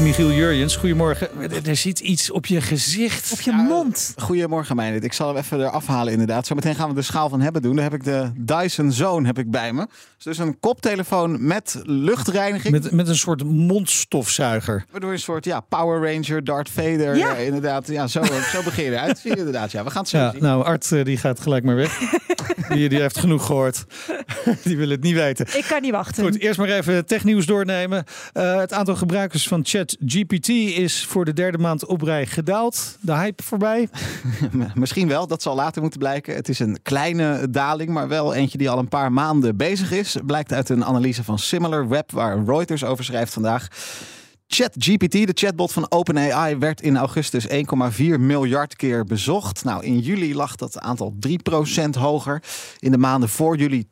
Michiel Jurjens, goedemorgen. Er- zit iets op je gezicht. Op je mond. Goedemorgen. Ik zal hem even eraf halen inderdaad. Zometeen gaan we de schaal van hebben doen. Daar heb ik de Dyson Zone heb ik bij me. Dus een koptelefoon met luchtreiniging. Met, met een soort mondstofzuiger. Waardoor je een soort ja, Power Ranger, Darth Vader. Ja. Ja. inderdaad. Ja, zo, zo begin je eruit te zien inderdaad. Ja, we gaan het zo Ja, zien. nou, Art eh, die gaat gelijk maar weg. die, die heeft genoeg gehoord. die wil het niet weten. Ik kan niet wachten. Goed, eerst maar even technieuws doornemen. Eh, het aantal gebruikers van ChatGPT is voor de derde maand op rij gedaald. De hype voorbij. Misschien wel, dat zal later moeten blijken. Het is een kleine daling, maar wel eentje die al een paar maanden bezig is. Blijkt uit een analyse van SimilarWeb, waar Reuters over schrijft vandaag. ChatGPT, de chatbot van OpenAI, werd in augustus 1,4 miljard keer bezocht. Nou, in juli lag dat aantal 3% hoger. In de maanden voor juli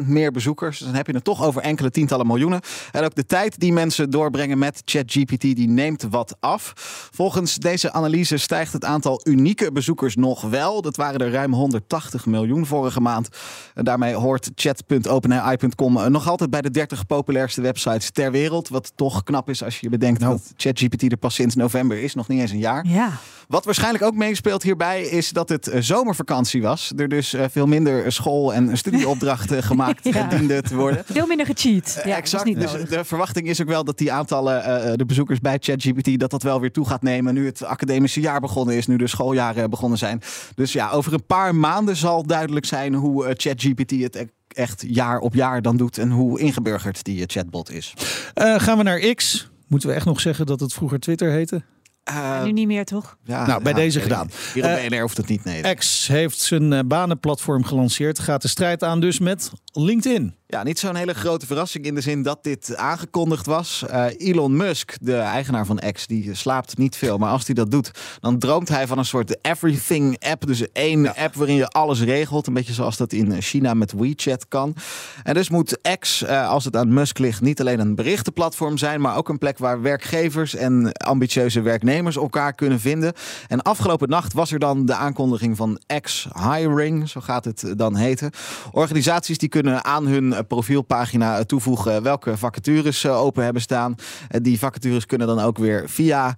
10% meer bezoekers. Dus dan heb je het toch over enkele tientallen miljoenen. En ook de tijd die mensen doorbrengen met ChatGPT, die neemt wat af. Volgens deze analyse stijgt het aantal unieke bezoekers nog wel. Dat waren er ruim 180 miljoen vorige maand. En daarmee hoort chat.openai.com nog altijd bij de 30 populairste websites ter wereld. Wat toch knap is als je bedenkt dat ChatGPT er pas sinds november is. Nog niet eens een jaar. Ja. Wat waarschijnlijk ook meespeelt hierbij is dat het eh, zomervakantie was. Er dus eh, veel minder school- en studieopdrachten gemaakt Ja. dienden te worden. Veel minder gecheat. Ja, exact. Niet dus de verwachting is ook wel dat die aantallen, eh, de bezoekers bij ChatGPT, dat dat wel weer toe gaat nemen. Nu het academische jaar begonnen is, nu de schooljaren begonnen zijn. Dus ja, over een paar maanden zal duidelijk zijn hoe eh, ChatGPT het e- echt jaar op jaar dan doet en hoe ingeburgerd die eh, chatbot is. Eh, gaan we naar X. Moeten we echt nog zeggen dat het vroeger Twitter heette? Eh, nu niet meer, toch? ja, Nou, bij ja, deze gedaan. Hier op BNR hoeft het niet, nee. X heeft zijn eh, banenplatform gelanceerd. Gaat de strijd aan dus met LinkedIn. Ja, niet zo'n hele grote verrassing in de zin dat dit aangekondigd was. Eh, Elon Musk, de eigenaar van X, die slaapt niet veel. Maar als hij dat doet, dan droomt hij van een soort everything-app. Dus één app waarin je alles regelt. Een beetje zoals dat in China met WeChat kan. En dus moet X, eh, als het aan Musk ligt, niet alleen een berichtenplatform zijn... maar ook een plek waar werkgevers en ambitieuze werknemers elkaar kunnen vinden. En afgelopen nacht was er dan de aankondiging van X Hiring, zo gaat het dan heten. Organisaties die kunnen aan hun profielpagina toevoegen welke vacatures eh, open hebben staan. Eh, Die vacatures kunnen dan ook weer via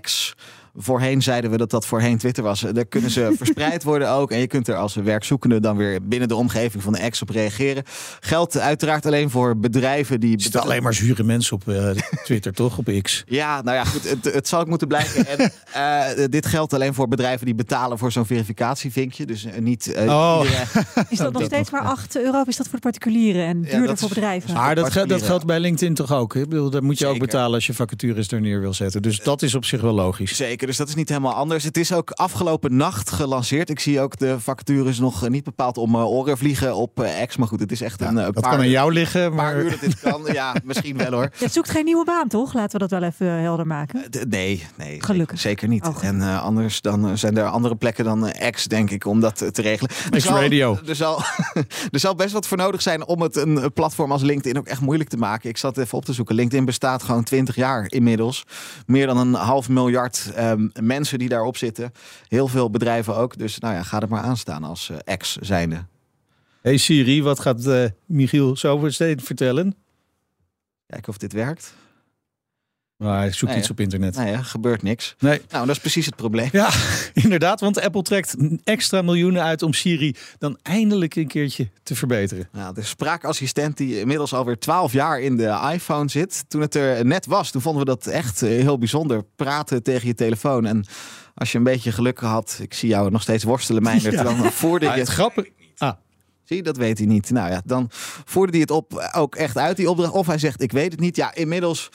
X. Voorheen zeiden we dat dat voorheen Twitter was. Daar kunnen ze verspreid worden ook. En je kunt er als werkzoekende dan weer binnen de omgeving van de X op reageren. Geldt uiteraard alleen voor bedrijven die. Er zitten alleen maar zure mensen op eh, Twitter, toch? Op X. Ja, nou ja, goed. Het, het zal ook moeten blijken. En, eh, dit geldt alleen voor bedrijven die betalen voor zo'n verificatievinkje. Dus eh, niet. eh, Oh. iedereen- Is dat nog dat steeds maar 8 euro? Of is dat voor de particulieren en duurder dat voor is- bedrijven? Maar dat, dat geldt bij LinkedIn toch ook? Ik bedoel, dat moet je ook betalen als je vacatures er neer wil zetten. Dus dat is op zich wel logisch. Zeker, dus dat is niet helemaal anders. Het is ook afgelopen nacht gelanceerd. Ik zie ook de vacatures nog eh, niet bepaald om eh, oren vliegen op eh, X. Maar goed, het is echt een Dat paar, kan aan jou liggen, paar maar uur dat dit kan. Ja, misschien wel hoor. Je zoekt geen nieuwe baan, toch? Laten we dat wel even helder maken. D- Nee, nee. Gelukkig. Zeker niet. Oh, en eh, anders dan zijn er andere plekken dan X, denk ik, om dat te regelen. Er zal- X-Radio. Er zal, er zal best wat voor nodig zijn om het een platform als LinkedIn ook echt moeilijk te maken. Ik zat even op te zoeken. LinkedIn bestaat gewoon 20 jaar inmiddels. Meer dan een half miljard ehm, mensen die daarop zitten. Heel veel bedrijven ook. Dus nou ja, ga er maar aan staan als eh, X zijnde. Hey Siri, wat gaat eh, Michiel zo vertellen? Kijken of dit werkt. Maar hij zoekt Nee, iets op internet. Nou ja, gebeurt niks. Nee. Nou, dat is precies het probleem. Ja, inderdaad, want Apple trekt extra miljoenen uit om Siri dan eindelijk een keertje te verbeteren. Nou, de spraakassistent die inmiddels alweer 12 jaar in de iPhone zit. Toen het er net was, toen vonden we dat echt eh, heel bijzonder. Praten tegen je telefoon. En als je een beetje geluk had, ik zie jou nog steeds worstelen, Meijnerd. Ja. Dan voerde Ah, je het grappig. Ah, Zie, je, dat weet hij niet. Nou ja, dan voerde hij het op, ook echt uit, die opdracht. Of hij zegt, ik weet het niet. Ja, inmiddels,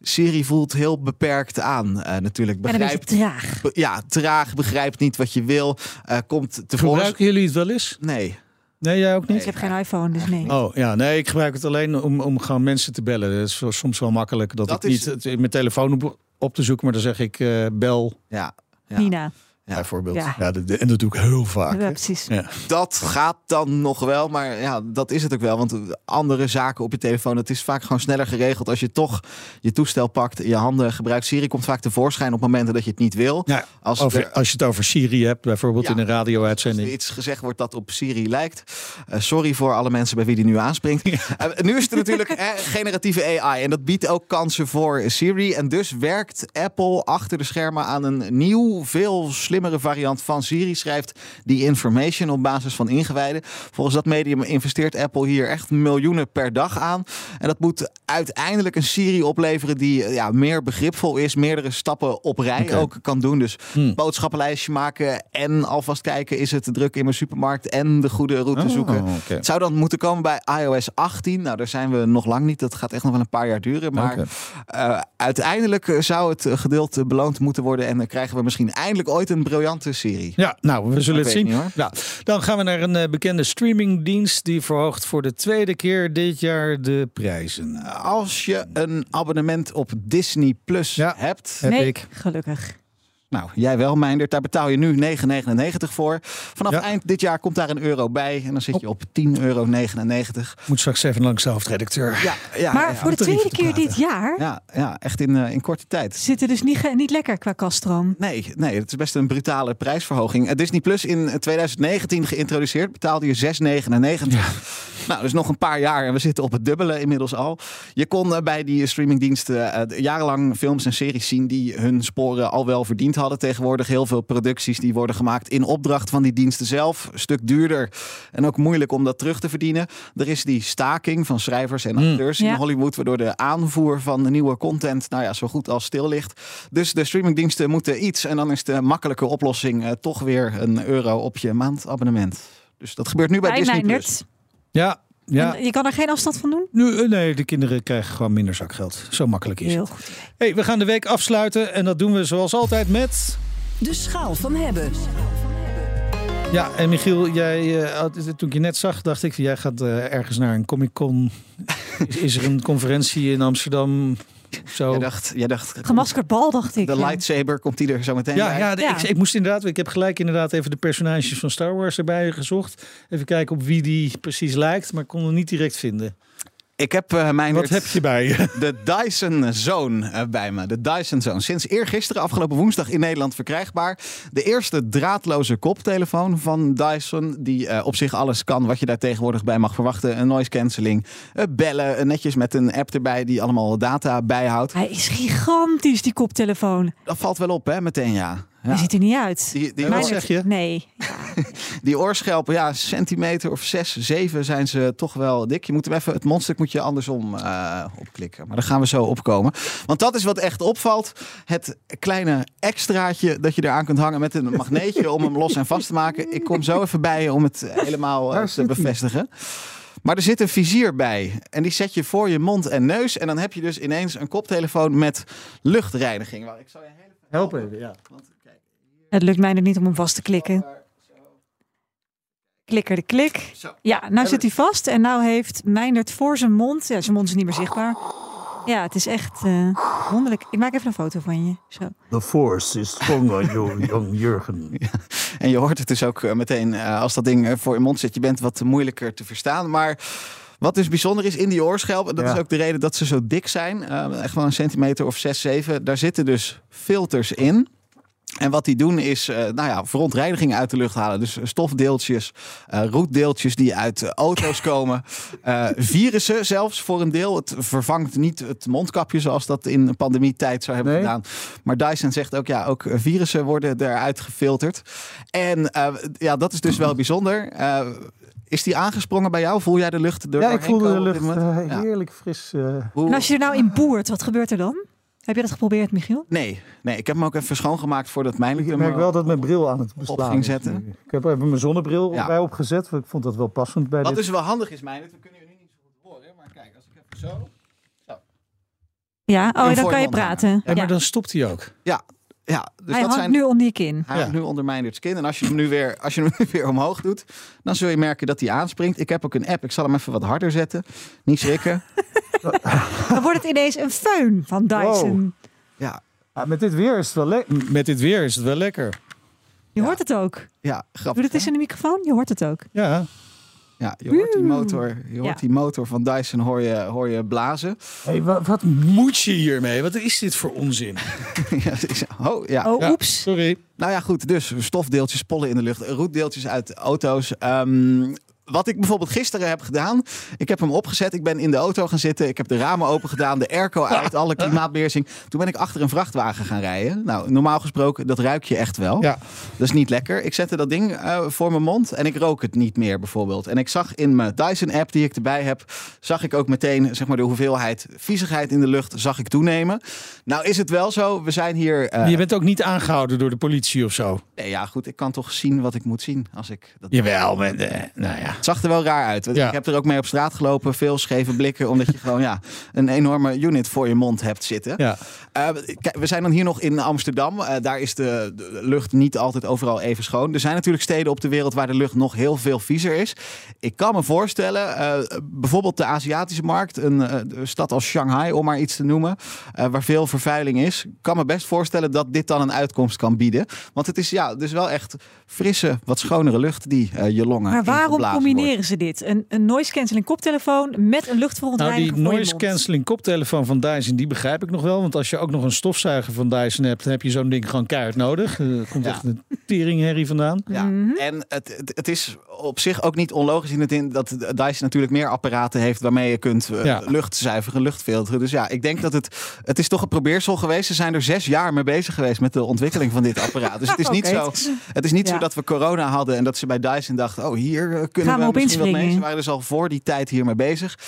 Siri voelt heel beperkt aan. eh, natuurlijk, begrijpt... traag. be- ja, traag, begrijpt niet wat je wil. eh, komt tevoren... gebruiken jullie het wel eens? Nee. Nee, jij ook niet? Ik heb geen iPhone, dus nee. Oh ja, nee, ik gebruik het alleen om, om gewoon mensen te bellen. Dat is soms wel makkelijk dat, Dat ik is- niet mijn telefoon op, op te zoeken, maar dan zeg ik eh, bel. Ja. Ja. Nina. Bijvoorbeeld. Ja. Ja. de- de- en dat doe ik heel vaak. Ja, precies. Ja. Dat gaat dan nog wel, maar ja, dat is het ook wel. Want andere zaken op je telefoon, het is vaak gewoon sneller geregeld. Als je toch je toestel pakt, je handen gebruikt. Siri komt vaak tevoorschijn op momenten dat je het niet wil. Ja, Als over, er- als je het over Siri hebt, bijvoorbeeld Ja. in een Als er radio-uitzending. iets gezegd wordt dat op Siri lijkt. Eh, sorry voor alle mensen bij wie die nu aanspringt. Eh, nu is het natuurlijk eh, generatieve AI. En dat biedt ook kansen voor Siri. En dus werkt Apple achter de schermen aan een nieuw, veel slimmere variant van Siri. Schrijft die information op basis van ingewijden. Volgens dat medium investeert Apple hier echt miljoenen per dag aan. En dat moet uiteindelijk een Siri opleveren die eh, ja, meer begripvol is. Meerdere stappen op rij ook kan doen. Dus Hmm. boodschappenlijstje maken en alvast kijken is het druk in mijn supermarkt en de goede route Oh, zoeken. Het zou dan moeten komen bij iOS 18. Nou, daar zijn we nog lang niet. Dat gaat echt nog wel een paar jaar duren. Maar eh, uiteindelijk zou het gedeelte beloond moeten worden. En dan krijgen we misschien eindelijk ooit een briljante serie. Ja, nou, we zullen het zien. niet, hoor. Ja, dan gaan we naar een eh, bekende streamingdienst die verhoogt voor de tweede keer dit jaar de prijzen. Als je een abonnement op Disney Plus Ja. hebt. Heb nee, ik. gelukkig. Nou, jij wel, Meindert. Daar betaal je nu 9,99 voor. Vanaf Ja. eind dit jaar komt daar een euro bij. En dan zit je op 10,99 euro. Moet straks even langs de hoofdredacteur. Ja, ja, maar ja, voor de tweede keer praten. dit jaar ja, ja, echt in, eh, in korte tijd. zit het dus niet, niet lekker qua kaststroom. Nee, nee, het is best een brutale prijsverhoging. Eh, Disney Plus in 2019 geïntroduceerd, betaalde je 6,99. Nou, dus nog een paar jaar en we zitten op het dubbele inmiddels al. Je kon eh, bij die streamingdiensten eh, jarenlang films en series zien die hun sporen al wel verdiend hadden. Tegenwoordig heel veel producties die worden gemaakt in opdracht van die diensten zelf. Een stuk duurder en ook moeilijk om dat terug te verdienen. Er is die staking van schrijvers en Hmm. acteurs in Ja. Hollywood, waardoor de aanvoer van de nieuwe content nou ja, zo goed als stil ligt. Dus de streamingdiensten moeten iets en dan is de makkelijke oplossing eh, toch weer een euro op je maandabonnement. Dus dat gebeurt nu bij Bij Disney+. Ja, ja. En Je kan er geen afstand van doen? Nu, eh, nee, de kinderen krijgen gewoon minder zakgeld. Zo makkelijk is Heel het. goed. Hey, we gaan de week afsluiten en dat doen we zoals altijd met... De schaal van hebben. Ja, en Michiel, jij, eh, toen ik je net zag, dacht ik, jij gaat eh, ergens naar een Comic Con. is, is er een conferentie in Amsterdam? Zo. Jij dacht, jij dacht Gemaskerd bal, dacht ik. de ja. lightsaber komt die er zo meteen Ja, bij. ja, de- Ja. Ik, ik moest inderdaad, ik heb gelijk inderdaad even de personages van Star Wars erbij gezocht. Even kijken op wie die precies lijkt, maar ik kon het niet direct vinden. Ik heb eh, mijn Wat heb je bij je? de Dyson Zone eh, bij me. De Dyson Zone. Sinds eergisteren, afgelopen woensdag in Nederland verkrijgbaar. De eerste draadloze koptelefoon van Dyson. Die eh, op zich alles kan wat je daar tegenwoordig bij mag verwachten. Een noise cancelling, eh, bellen, netjes met een app erbij die allemaal data bijhoudt. Hij is gigantisch, die koptelefoon. Dat valt wel op, hè, meteen ja. Hij ja. ziet er niet uit. Die, die, Wat oor- zeg je? Nee. die oorschelpen, ja, centimeter of 6, 7 zijn ze toch wel dik. Je moet hem even, het mondstuk moet je andersom eh, opklikken. Maar daar gaan we zo opkomen. Want dat is wat echt opvalt. Het kleine extraatje dat je eraan kunt hangen met een magneetje om hem los en vast te maken. Ik kom zo even bij je om het helemaal eh, te bevestigen. Maar er zit een vizier bij. En die zet je voor je mond en neus. En dan heb je dus ineens een koptelefoon met luchtreiniging. Waar ik zou je heel even Help even, ja. Want Het lukt mij er niet om hem vast te klikken. Klikker de klik. Ja, nou zit hij vast en nou heeft Meindert voor zijn mond. Ja, zijn mond is niet meer zichtbaar. Ja, het is echt eh, wonderlijk. Ik maak even een foto van je. Zo. The force is stronger, young Jurgen. En je hoort het dus ook eh, meteen eh, als dat ding voor je mond zit. Je bent wat moeilijker te verstaan. Maar wat dus bijzonder is in die oorschelp. En dat Ja. is ook de reden dat ze zo dik zijn. eh, echt wel een centimeter of 6, 7. Daar zitten dus filters in. En wat die doen is, eh, nou ja, verontreiniging uit de lucht halen. Dus stofdeeltjes, eh roetdeeltjes die uit auto's komen. eh, virussen zelfs voor een deel. Het vervangt niet het mondkapje zoals dat in pandemietijd zou hebben Nee. gedaan. Maar Dyson zegt ook, ja, ook virussen worden eruit gefilterd. En eh, ja, dat is dus wel bijzonder. Eh, is die aangesprongen bij jou? Voel jij de lucht er Ja, ik voelde de lucht heerlijk fris. eh. En als je er nou in boert, wat gebeurt er dan? Heb je dat geprobeerd, Michiel? Nee, nee, ik heb hem ook even schoongemaakt voordat mijn Ik merk wel dat mijn bril aan het beslaan ging zetten. nu. Ik heb even mijn zonnebril Ja. bij opgezet. want Ik vond dat wel passend bij Wat dit. dus wel handig is, mijn, we kunnen jullie niet zo goed horen. Maar kijk, als ik even zo... Ja, oh, dan kan je praten. Ja, Ja, maar dan stopt hij ook. Ja, ja dus Hij dat hangt zijn... nu onder je kin. Hij Ja. hangt nu onder mijn skin. En als je hem nu weer, als je hem nu weer omhoog doet, dan zul je merken dat hij aanspringt. Ik heb ook een app. Ik zal hem even wat harder zetten. Niet schrikken. Dan wordt het ineens een föhn van Dyson. Ja, Ja, met, dit weer is het wel met dit weer is het wel lekker. Je hoort het ook. Ja, Doe grappig. het eens in de microfoon. Je hoort het ook. Ja. Ja, je hoort die motor, je hoort Ja. die motor van Dyson hoor je, hoor je blazen. Hey, wat, wat moet je hiermee? Wat is dit voor onzin? ja, het is- oh, ja. Oh, Ja, oeps. Sorry. Nou ja, goed. Dus stofdeeltjes, pollen in de lucht, roetdeeltjes uit auto's. Ehm, wat ik bijvoorbeeld gisteren heb gedaan. Ik heb hem opgezet. Ik ben in de auto gaan zitten. Ik heb de ramen open gedaan. De airco uit. Alle klimaatbeheersing. Toen ben ik achter een vrachtwagen gaan rijden. Nou, normaal gesproken, dat ruik je echt wel. Ja. Dat is niet lekker. Ik zette dat ding eh, voor mijn mond en ik rook het niet meer bijvoorbeeld. En ik zag in mijn Dyson-app die ik erbij heb, zag ik ook meteen zeg maar, de hoeveelheid viezigheid in de lucht zag ik toenemen. Nou is het wel zo, we zijn hier... eh, Je bent ook niet aangehouden door de politie of zo. nee, ja goed, ik kan toch zien wat ik moet zien als ik dat Jawel, maar, eh, nou ja. Het zag er wel raar uit. Ik heb er ook mee op straat gelopen. Veel scheve blikken. Omdat je gewoon ja, een enorme unit voor je mond hebt zitten. ja. Eh, kijk, we zijn dan hier nog in Amsterdam. Eh, daar is de, de lucht niet altijd overal even schoon. Er zijn natuurlijk steden op de wereld waar de lucht nog heel veel viezer is. Ik kan me voorstellen, eh, bijvoorbeeld de Aziatische markt, een eh, stad als Shanghai, om maar iets te noemen, eh, waar veel vervuiling is. Ik kan me best voorstellen dat dit dan een uitkomst kan bieden. Want het is ja, dus wel echt frisse, wat schonere lucht die je longen. Maar waarom ingeblazen combineren ze dit? Een, een noise cancelling koptelefoon met een Nou, luchtverontreiniger die noise cancelling koptelefoon van Dyson, die begrijp ik nog wel. Want als je ook nog een stofzuiger van Dyson hebt, dan heb je zo'n ding gewoon keihard nodig. Eh, Er komt Ja. echt een teringherrie vandaan. Ja, Mhm. en het, het, het is op zich ook niet onlogisch in het in dat Dyson natuurlijk meer apparaten heeft waarmee je kunt eh, Ja. lucht zuiveren, lucht filteren. Dus ja, ik denk dat het, het is toch een probeersel geweest. Ze zijn er zes jaar mee bezig geweest met de ontwikkeling van dit apparaat. Dus het is niet zo, het is niet Ja. zo dat we corona hadden en dat ze bij Dyson dachten, oh hier kunnen Gaan we we op misschien wat mee. inspringen. Ze waren dus al voor die tijd hiermee bezig.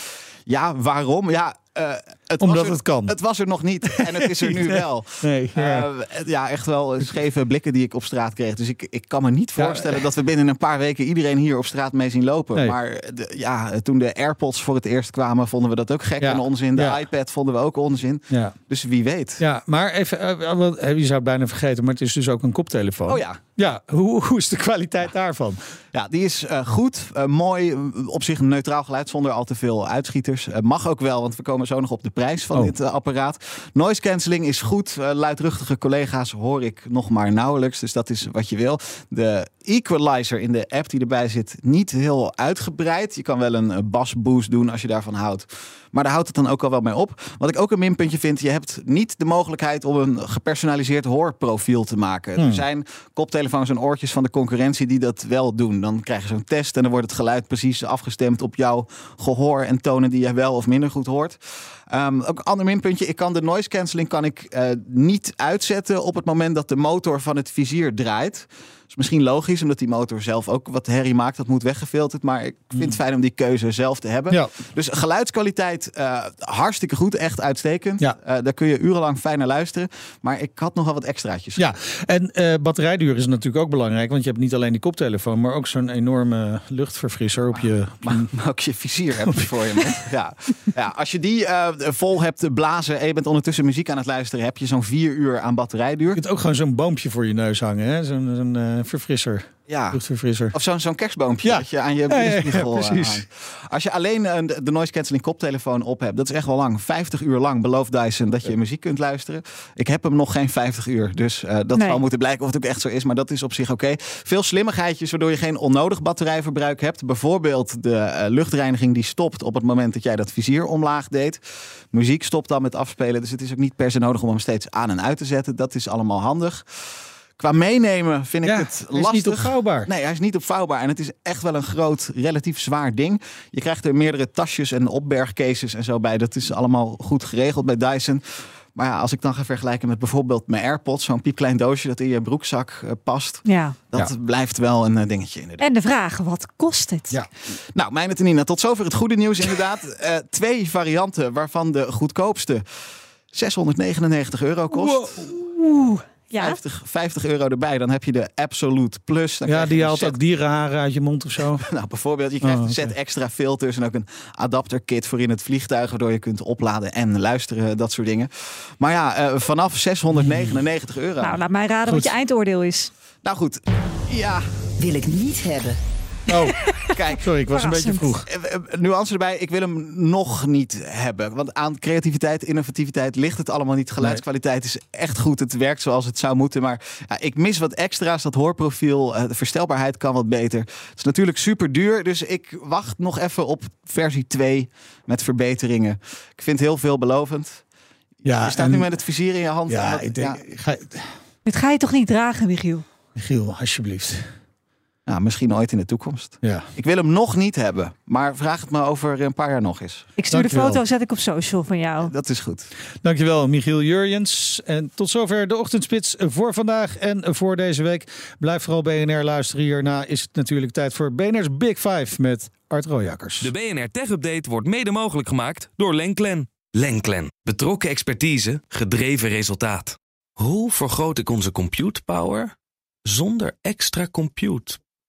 Ja, waarom? Ja, eh, het Omdat er, het kan. Het was er nog niet en het is er nu Nee. wel. Nee, ja. Eh, ja, echt wel scheve blikken die ik op straat kreeg. Dus ik, ik kan me niet Ja, voorstellen dat we binnen een paar weken iedereen hier op straat mee zien lopen. Nee. Maar de, ja, toen de AirPods voor het eerst kwamen, vonden we dat ook gek en onzin. De iPad vonden we ook onzin. ja. Dus wie weet. ja, maar even, eh, eh, je zou het bijna vergeten, maar het is dus ook een koptelefoon. Oh ja. Ja, hoe, hoe is de kwaliteit daarvan? Ja, die is eh, goed, eh, mooi, eh, op zich een neutraal geluid zonder al te veel uitschieters. Eh, mag ook wel, want we komen zo nog op de prijs van Oh. dit eh, apparaat. Noise cancelling is goed. Eh, luidruchtige collega's hoor ik nog maar nauwelijks, dus dat is wat je wil. De equalizer in de app die erbij zit, niet heel uitgebreid. Je kan wel een eh, basboost doen als je daarvan houdt. Maar daar houdt het dan ook al wel mee op. Wat ik ook een minpuntje vind, je hebt niet de mogelijkheid om een gepersonaliseerd hoorprofiel te maken. Hmm. Er zijn koptelefoons en oortjes van de concurrentie die dat wel doen. Dan krijg je zo'n test en dan wordt het geluid precies afgestemd op jouw gehoor en tonen die je wel of minder goed hoort. Ehm, ook een ander minpuntje, ik kan de noise cancelling kan ik, eh, niet uitzetten op het moment dat de motor van het vizier draait. Dat is misschien logisch, omdat die motor zelf ook wat herrie maakt. Dat moet weggefilterd. Maar ik vind het fijn om die keuze zelf te hebben. Ja. Dus geluidskwaliteit eh, hartstikke goed, echt uitstekend. Ja. Eh, daar kun je urenlang fijn naar luisteren. Maar ik had nog wel wat extraatjes. Ja, en batterijduur is natuurlijk ook belangrijk, want je hebt niet alleen die koptelefoon, maar ook zo'n enorme luchtverfrisser op je. Maar, maar ook je vizier heb je voor je. man. Ja. ja, als je die vol hebt blazen en je bent ondertussen muziek aan het luisteren, heb je zo'n vier uur aan batterijduur. Je kunt ook gewoon zo'n boompje voor je neus hangen, zo'n, eh, verfrisser, Ja. luchtverfrisser. Of zo'n zo'n kerstboompje Ja. dat je aan je Ja, ja, ja, eh, hangt. Als je alleen eh, de de noise cancelling koptelefoon op hebt, dat is echt wel lang. 50 uur lang belooft Dyson dat je muziek kunt luisteren. Ik heb hem nog geen 50 uur, dus eh, dat Nee. zal moeten blijken of het ook echt zo is. Maar dat is op zich oké. Veel slimmigheidjes waardoor je geen onnodig batterijverbruik hebt. Bijvoorbeeld de eh, luchtreiniging die stopt op het moment dat jij dat vizier omlaag deed. Muziek stopt dan met afspelen, dus het is ook niet per se nodig om hem steeds aan en uit te zetten. Dat is allemaal handig. Qua meenemen vind ik Ja, het hij is lastig. niet opvouwbaar. Nee, hij is niet opvouwbaar. En het is echt wel een groot, relatief zwaar ding. Je krijgt er meerdere tasjes en opbergcases en zo bij. Dat is allemaal goed geregeld bij Dyson. Maar ja, als ik dan ga vergelijken met bijvoorbeeld mijn AirPods, zo'n piepklein doosje dat in je broekzak eh, past, Ja. dat blijft wel een eh, dingetje inderdaad. En de vraag, wat kost het? Ja. Nou, mijn en Nina, tot zover het goede nieuws inderdaad. Eh, twee varianten, waarvan de goedkoopste 699 euro kost. Oeh. Ja. 50, 50 euro erbij, dan heb je de Absolute Plus. Dan Ja, die haalt set ook dierenharen uit je mond of zo. Nou, bijvoorbeeld, je krijgt Oh, een set extra filters en ook een adapterkit voor in het vliegtuig, waardoor je kunt opladen en luisteren, dat soort dingen. Maar ja, eh, vanaf 699 euro. Nou, laat mij raden Goed. wat je eindoordeel is. Nou goed, ja, Wil ik niet hebben. Oh, Kijk, sorry, ik was een beetje vroeg. Eh, eh, Nuance erbij, ik wil hem nog niet hebben. Want aan creativiteit, innovativiteit ligt het allemaal niet. Geluidskwaliteit is echt goed. Het werkt zoals het zou moeten. Maar ja, ik mis wat extra's. Dat hoorprofiel, eh, de verstelbaarheid kan wat beter. Het is natuurlijk super duur. Dus ik wacht nog even op versie 2 met verbeteringen. Ik vind heel veelbelovend. Ja, je staat en- nu met het vizier in je hand. Ja, wat- ik denk, ja, ga, Dit ga je toch niet dragen, Michiel? Michiel, alsjeblieft. Nou, misschien ooit in de toekomst. Ja. Ik wil hem nog niet hebben. Maar vraag het me over een paar jaar nog eens. Ik stuur de foto, zet ik op social van jou. Dat is goed. Dankjewel, Michiel Jurjens. En tot zover de ochtendspits voor vandaag en voor deze week. Blijf vooral BNR luisteren. Hierna is het natuurlijk tijd voor BNR's Big Five met Art Rojakkers. De BNR Tech Update wordt mede mogelijk gemaakt door Lenklen. Lenklen. Betrokken expertise, gedreven resultaat. Hoe vergroot ik onze compute power zonder extra compute